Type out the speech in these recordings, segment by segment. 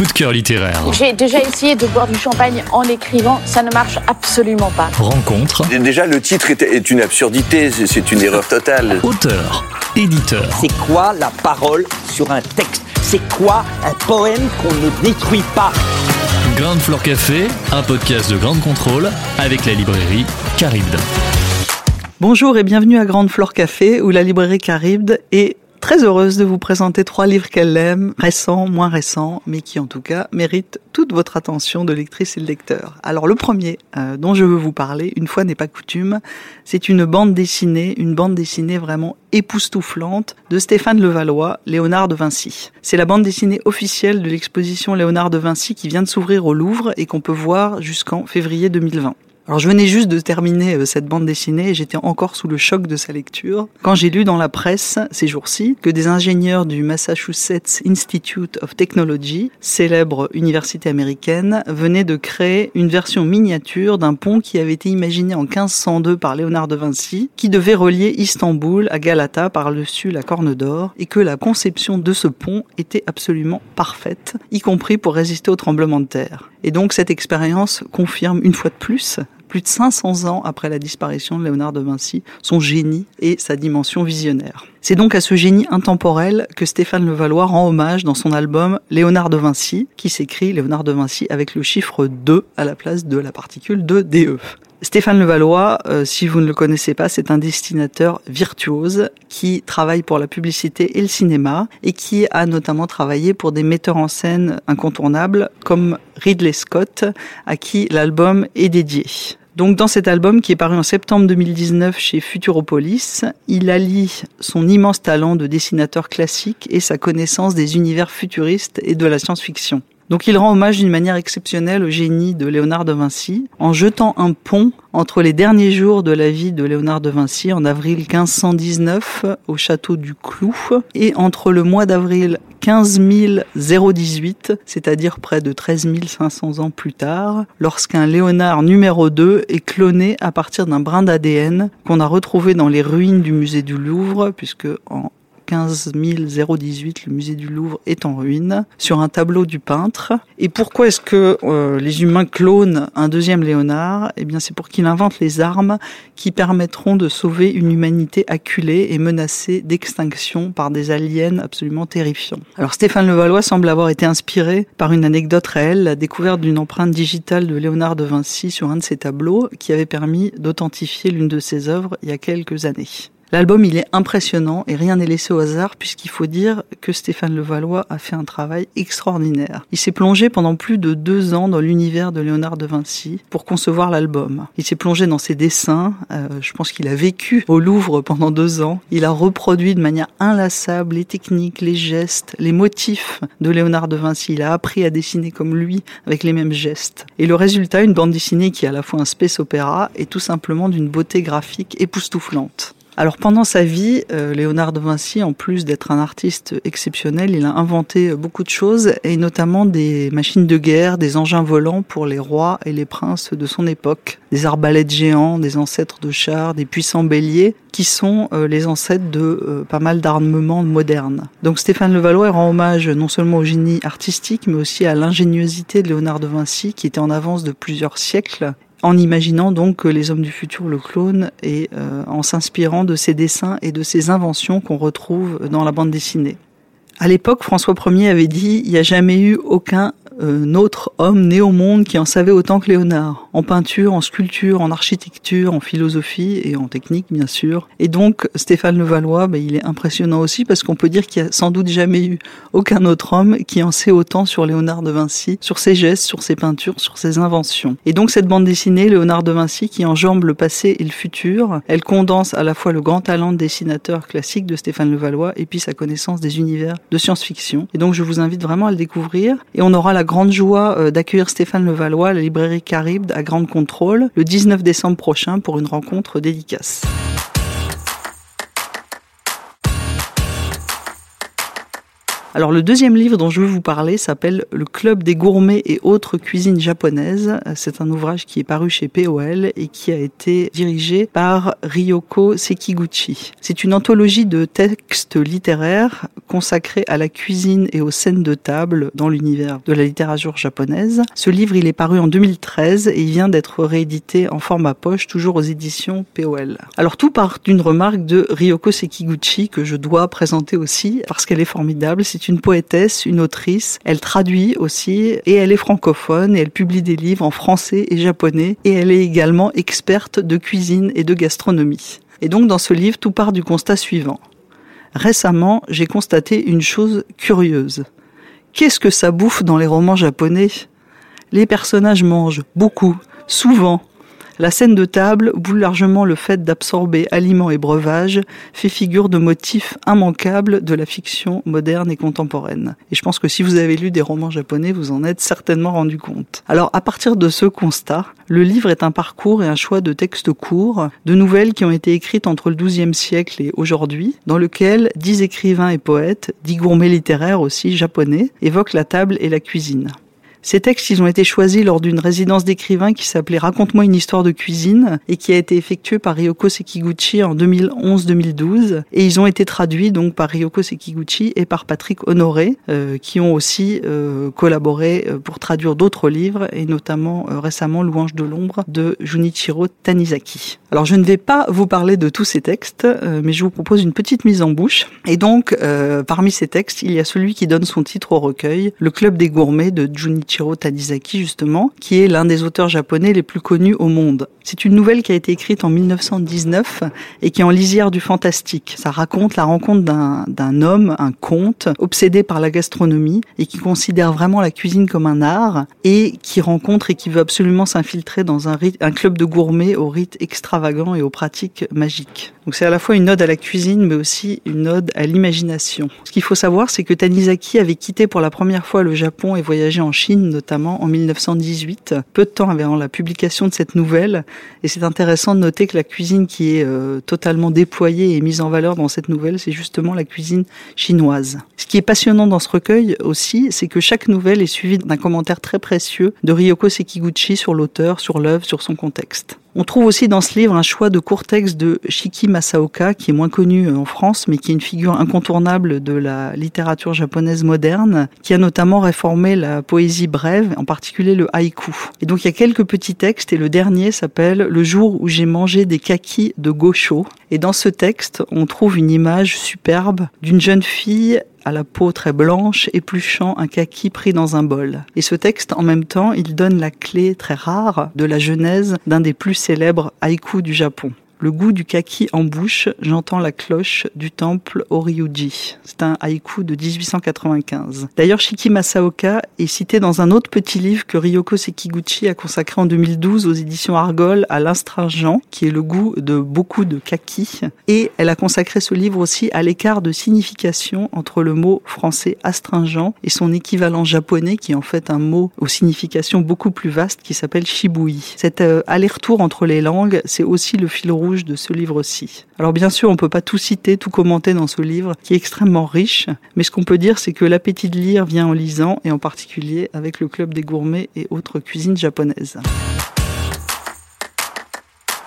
Coup de cœur littéraire. J'ai déjà essayé de boire du champagne en écrivant, ça ne marche absolument pas. Rencontre. Déjà, le titre est, une absurdité, c'est- une erreur totale. Auteur. Éditeur. C'est quoi la parole sur un texte? C'est quoi un poème qu'on ne détruit pas? Grand Floor Café, un podcast de Grande Contrôle avec la librairie Caribde. Bonjour et bienvenue à Grande Flore Café où la librairie Caribde est très heureuse de vous présenter trois livres qu'elle aime, récents, moins récents, mais qui en tout cas méritent toute votre attention de lectrice et de lecteur. Alors le premier euh, dont je veux vous parler, une fois n'est pas coutume, c'est une bande dessinée, une bande dessinée vraiment époustouflante de Stéphane Levallois, Léonard de Vinci. C'est la bande dessinée officielle de l'exposition Léonard de Vinci qui vient de s'ouvrir au Louvre et qu'on peut voir jusqu'en février 2020. Alors je venais juste de terminer euh, cette bande dessinée et j'étais encore sous le choc de sa lecture quand j'ai lu dans la presse ces jours-ci que des ingénieurs du Massachusetts Institute of Technology, célèbre université américaine, venaient de créer une version miniature d'un pont qui avait été imaginé en 1502 par Léonard de Vinci, qui devait relier Istanbul à Galata par-dessus la Corne d'Or et que la conception de ce pont était absolument parfaite, y compris pour résister au tremblement de terre. Et donc cette expérience confirme une fois de plus plus de 500 ans après la disparition de Léonard de Vinci, son génie et sa dimension visionnaire. C'est donc à ce génie intemporel que Stéphane Levallois rend hommage dans son album Léonard de Vinci, qui s'écrit Léonard de Vinci avec le chiffre 2 à la place de la particule de DE. Stéphane Levallois, euh, si vous ne le connaissez pas, c'est un destinateur virtuose qui travaille pour la publicité et le cinéma et qui a notamment travaillé pour des metteurs en scène incontournables comme Ridley Scott, à qui l'album est dédié. Donc dans cet album qui est paru en septembre 2019 chez Futuropolis, il allie son immense talent de dessinateur classique et sa connaissance des univers futuristes et de la science-fiction. Donc il rend hommage d'une manière exceptionnelle au génie de Léonard de Vinci en jetant un pont entre les derniers jours de la vie de Léonard de Vinci en avril 1519 au château du Clou et entre le mois d'avril 15 018, c'est-à-dire près de 13 500 ans plus tard, lorsqu'un Léonard numéro 2 est cloné à partir d'un brin d'ADN qu'on a retrouvé dans les ruines du musée du Louvre, puisque en 15 018, le musée du Louvre est en ruine, sur un tableau du peintre. Et pourquoi est-ce que euh, les humains clonent un deuxième Léonard? Eh bien, c'est pour qu'il invente les armes qui permettront de sauver une humanité acculée et menacée d'extinction par des aliens absolument terrifiants. Alors, Stéphane Levallois semble avoir été inspiré par une anecdote réelle, la découverte d'une empreinte digitale de Léonard de Vinci sur un de ses tableaux, qui avait permis d'authentifier l'une de ses œuvres il y a quelques années. L'album, il est impressionnant et rien n'est laissé au hasard puisqu'il faut dire que Stéphane Levallois a fait un travail extraordinaire. Il s'est plongé pendant plus de deux ans dans l'univers de Léonard de Vinci pour concevoir l'album. Il s'est plongé dans ses dessins. euh, je pense qu'il a vécu au Louvre pendant deux ans. Il a reproduit de manière inlassable les techniques, les gestes, les motifs de Léonard de Vinci. Il a appris à dessiner comme lui avec les mêmes gestes. Et le résultat, une bande dessinée qui est à la fois un space opéra et tout simplement d'une beauté graphique époustouflante. Alors pendant sa vie, euh, Léonard de Vinci, en plus d'être un artiste exceptionnel, il a inventé beaucoup de choses, et notamment des machines de guerre, des engins volants pour les rois et les princes de son époque, des arbalètes géants, des ancêtres de chars, des puissants béliers, qui sont euh, les ancêtres de euh, pas mal d'armements modernes. Donc Stéphane Levallois rend hommage non seulement au génie artistique, mais aussi à l'ingéniosité de Léonard de Vinci, qui était en avance de plusieurs siècles en imaginant donc que les hommes du futur le clonent et euh, en s'inspirant de ses dessins et de ses inventions qu'on retrouve dans la bande dessinée. À l'époque, François Ier avait dit il n'y a jamais eu aucun euh, autre homme né au monde qui en savait autant que Léonard. En peinture, en sculpture, en architecture, en philosophie et en technique, bien sûr. Et donc, Stéphane Levallois, ben, il est impressionnant aussi parce qu'on peut dire qu'il y a sans doute jamais eu aucun autre homme qui en sait autant sur Léonard de Vinci, sur ses gestes, sur ses peintures, sur ses inventions. Et donc, cette bande dessinée, Léonard de Vinci, qui enjambe le passé et le futur, elle condense à la fois le grand talent de dessinateur classique de Stéphane Levallois et puis sa connaissance des univers de science-fiction. Et donc, je vous invite vraiment à le découvrir. Et on aura la grande joie euh, d'accueillir Stéphane Levallois à la librairie Caribde Grande Contrôle le 19 décembre prochain pour une rencontre dédicace. Alors le deuxième livre dont je veux vous parler s'appelle Le Club des gourmets et autres cuisines japonaises. C'est un ouvrage qui est paru chez POL et qui a été dirigé par Ryoko Sekiguchi. C'est une anthologie de textes littéraires consacrés à la cuisine et aux scènes de table dans l'univers de la littérature japonaise. Ce livre, il est paru en 2013 et il vient d'être réédité en format poche, toujours aux éditions POL. Alors tout part d'une remarque de Ryoko Sekiguchi que je dois présenter aussi parce qu'elle est formidable. Une poétesse, une autrice. Elle traduit aussi et elle est francophone et elle publie des livres en français et japonais et elle est également experte de cuisine et de gastronomie. Et donc dans ce livre, tout part du constat suivant. Récemment, j'ai constaté une chose curieuse. Qu'est-ce que ça bouffe dans les romans japonais? Les personnages mangent beaucoup, souvent, la scène de table, ou plus largement le fait d'absorber aliments et breuvages, fait figure de motif immanquable de la fiction moderne et contemporaine. Et je pense que si vous avez lu des romans japonais, vous en êtes certainement rendu compte. Alors, à partir de ce constat, le livre est un parcours et un choix de textes courts, de nouvelles qui ont été écrites entre le XIIe siècle et aujourd'hui, dans lequel dix écrivains et poètes, dix gourmets littéraires aussi japonais, évoquent la table et la cuisine. Ces textes, ils ont été choisis lors d'une résidence d'écrivain qui s'appelait Raconte-moi une histoire de cuisine et qui a été effectuée par Ryoko Sekiguchi en 2011-2012. Et ils ont été traduits donc par Ryoko Sekiguchi et par Patrick Honoré, euh, qui ont aussi euh, collaboré euh, pour traduire d'autres livres et notamment récemment Louange de l'ombre de Junichiro Tanizaki. Alors je ne vais pas vous parler de tous ces textes, mais je vous propose une petite mise en bouche. Et donc, parmi ces textes, il y a celui qui donne son titre au recueil, Le Club des gourmets de Junichiro Ichiro Tanizaki justement, qui est l'un des auteurs japonais les plus connus au monde. C'est une nouvelle qui a été écrite en 1919 et qui est en lisière du fantastique. Ça raconte la rencontre d'un homme, un comte, obsédé par la gastronomie et qui considère vraiment la cuisine comme un art et qui rencontre et qui veut absolument s'infiltrer dans un, un club de gourmets au rite extravagant et aux pratiques magiques. Donc c'est à la fois une ode à la cuisine mais aussi une ode à l'imagination. Ce qu'il faut savoir c'est que Tanizaki avait quitté pour la première fois le Japon et voyagé en Chine notamment en 1918, peu de temps avant la publication de cette nouvelle. Et c'est intéressant de noter que la cuisine qui est euh, totalement déployée et mise en valeur dans cette nouvelle, c'est justement la cuisine chinoise. Ce qui est passionnant dans ce recueil aussi, c'est que chaque nouvelle est suivie d'un commentaire très précieux de Ryoko Sekiguchi sur l'auteur, sur l'œuvre, sur son contexte. On trouve aussi dans ce livre un choix de courts textes de Shiki Masaoka, qui est moins connu en France, mais qui est une figure incontournable de la littérature japonaise moderne, qui a notamment réformé la poésie brève, en particulier le haïku. Et donc il y a quelques petits textes, et le dernier s'appelle Le jour où j'ai mangé des kakis de gaucho. Et dans ce texte, on trouve une image superbe d'une jeune fille à la peau très blanche, épluchant un kaki pris dans un bol. Et ce texte, en même temps, il donne la clé très rare de la genèse d'un des plus célèbres haïkus du Japon le goût du kaki en bouche, j'entends la cloche du temple Oryuji. C'est un haïku de 1895. D'ailleurs, Shiki Masaoka est cité dans un autre petit livre que Ryoko Sekiguchi a consacré en 2012 aux éditions Argol à l'astringent, qui est le goût de beaucoup de kaki. Et elle a consacré ce livre aussi à l'écart de signification entre le mot français astringent et son équivalent japonais, qui est en fait un mot aux significations beaucoup plus vastes qui s'appelle shibui. Cet euh, aller-retour entre les langues, c'est aussi le fil rouge de ce livre-ci. Alors bien sûr, on ne peut pas tout citer, tout commenter dans ce livre qui est extrêmement riche, mais ce qu'on peut dire, c'est que l'appétit de lire vient en lisant, et en particulier avec le Club des gourmets et autres cuisines japonaises.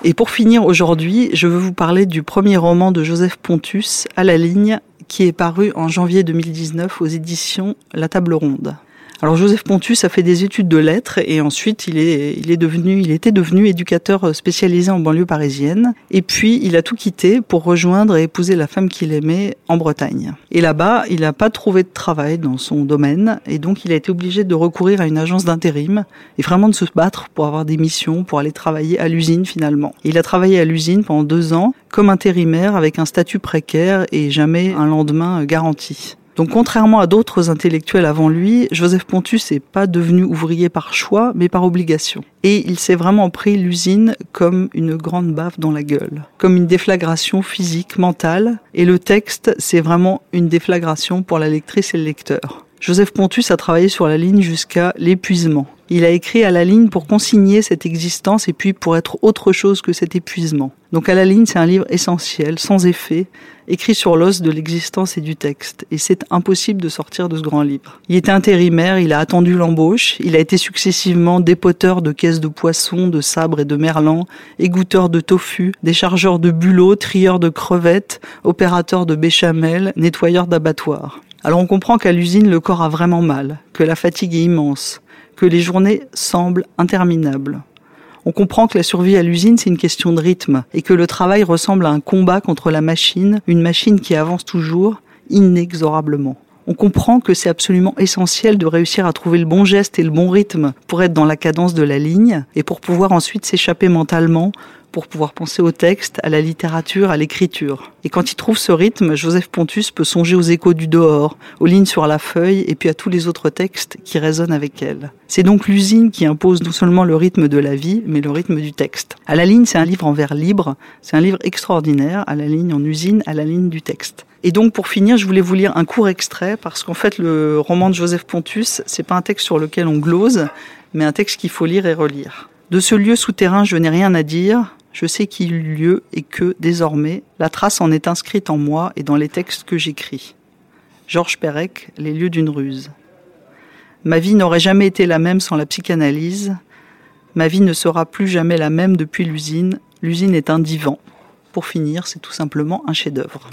Et pour finir aujourd'hui, je veux vous parler du premier roman de Joseph Pontus, À la ligne, qui est paru en janvier 2019 aux éditions La Table Ronde. Alors Joseph Pontus a fait des études de lettres et ensuite il est, il est devenu, il était devenu éducateur spécialisé en banlieue parisienne. Et puis il a tout quitté pour rejoindre et épouser la femme qu'il aimait en Bretagne. Et là-bas, il n'a pas trouvé de travail dans son domaine et donc il a été obligé de recourir à une agence d'intérim et vraiment de se battre pour avoir des missions, pour aller travailler à l'usine finalement. Il a travaillé à l'usine pendant deux ans comme intérimaire avec un statut précaire et jamais un lendemain garanti. Donc contrairement à d'autres intellectuels avant lui, Joseph Pontus n'est pas devenu ouvrier par choix, mais par obligation. Et il s'est vraiment pris l'usine comme une grande baffe dans la gueule, comme une déflagration physique, mentale, et le texte, c'est vraiment une déflagration pour la lectrice et le lecteur. Joseph Pontus a travaillé sur la ligne jusqu'à l'épuisement. Il a écrit à la ligne pour consigner cette existence et puis pour être autre chose que cet épuisement. Donc à la ligne, c'est un livre essentiel, sans effet, écrit sur l'os de l'existence et du texte. Et c'est impossible de sortir de ce grand livre. Il était intérimaire, il a attendu l'embauche, il a été successivement dépoteur de caisses de poissons, de sabres et de merlans, égoutteur de tofu, déchargeur de bulots, trieur de crevettes, opérateur de béchamel, nettoyeur d'abattoirs. Alors on comprend qu'à l'usine, le corps a vraiment mal, que la fatigue est immense, que les journées semblent interminables. On comprend que la survie à l'usine, c'est une question de rythme et que le travail ressemble à un combat contre la machine, une machine qui avance toujours, inexorablement. On comprend que c'est absolument essentiel de réussir à trouver le bon geste et le bon rythme pour être dans la cadence de la ligne et pour pouvoir ensuite s'échapper mentalement pour pouvoir penser au texte, à la littérature, à l'écriture. Et quand il trouve ce rythme, Joseph Pontus peut songer aux échos du dehors, aux lignes sur la feuille et puis à tous les autres textes qui résonnent avec elle. C'est donc l'usine qui impose non seulement le rythme de la vie, mais le rythme du texte. À la ligne, c'est un livre en vers libre, c'est un livre extraordinaire, à la ligne en usine, à la ligne du texte. Et donc pour finir, je voulais vous lire un court extrait parce qu'en fait le roman de Joseph Pontus, c'est pas un texte sur lequel on glose, mais un texte qu'il faut lire et relire. De ce lieu souterrain, je n'ai rien à dire. Je sais qu'il eut lieu et que, désormais, la trace en est inscrite en moi et dans les textes que j'écris. Georges Perec, Les lieux d'une ruse. Ma vie n'aurait jamais été la même sans la psychanalyse. Ma vie ne sera plus jamais la même depuis l'usine. L'usine est un divan. Pour finir, c'est tout simplement un chef-d'œuvre.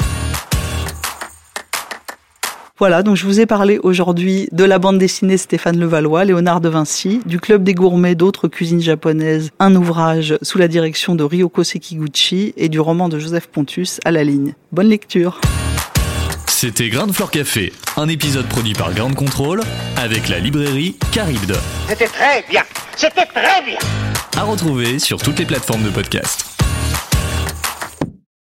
Voilà, donc je vous ai parlé aujourd'hui de la bande dessinée Stéphane Levallois, Léonard de Vinci, du Club des gourmets d'autres cuisines japonaises, un ouvrage sous la direction de Ryoko Sekiguchi et du roman de Joseph Pontus à la ligne. Bonne lecture. C'était Grande Flore Café, un épisode produit par Grande Contrôle avec la librairie Caribde. C'était très bien. C'était très bien. À retrouver sur toutes les plateformes de podcast.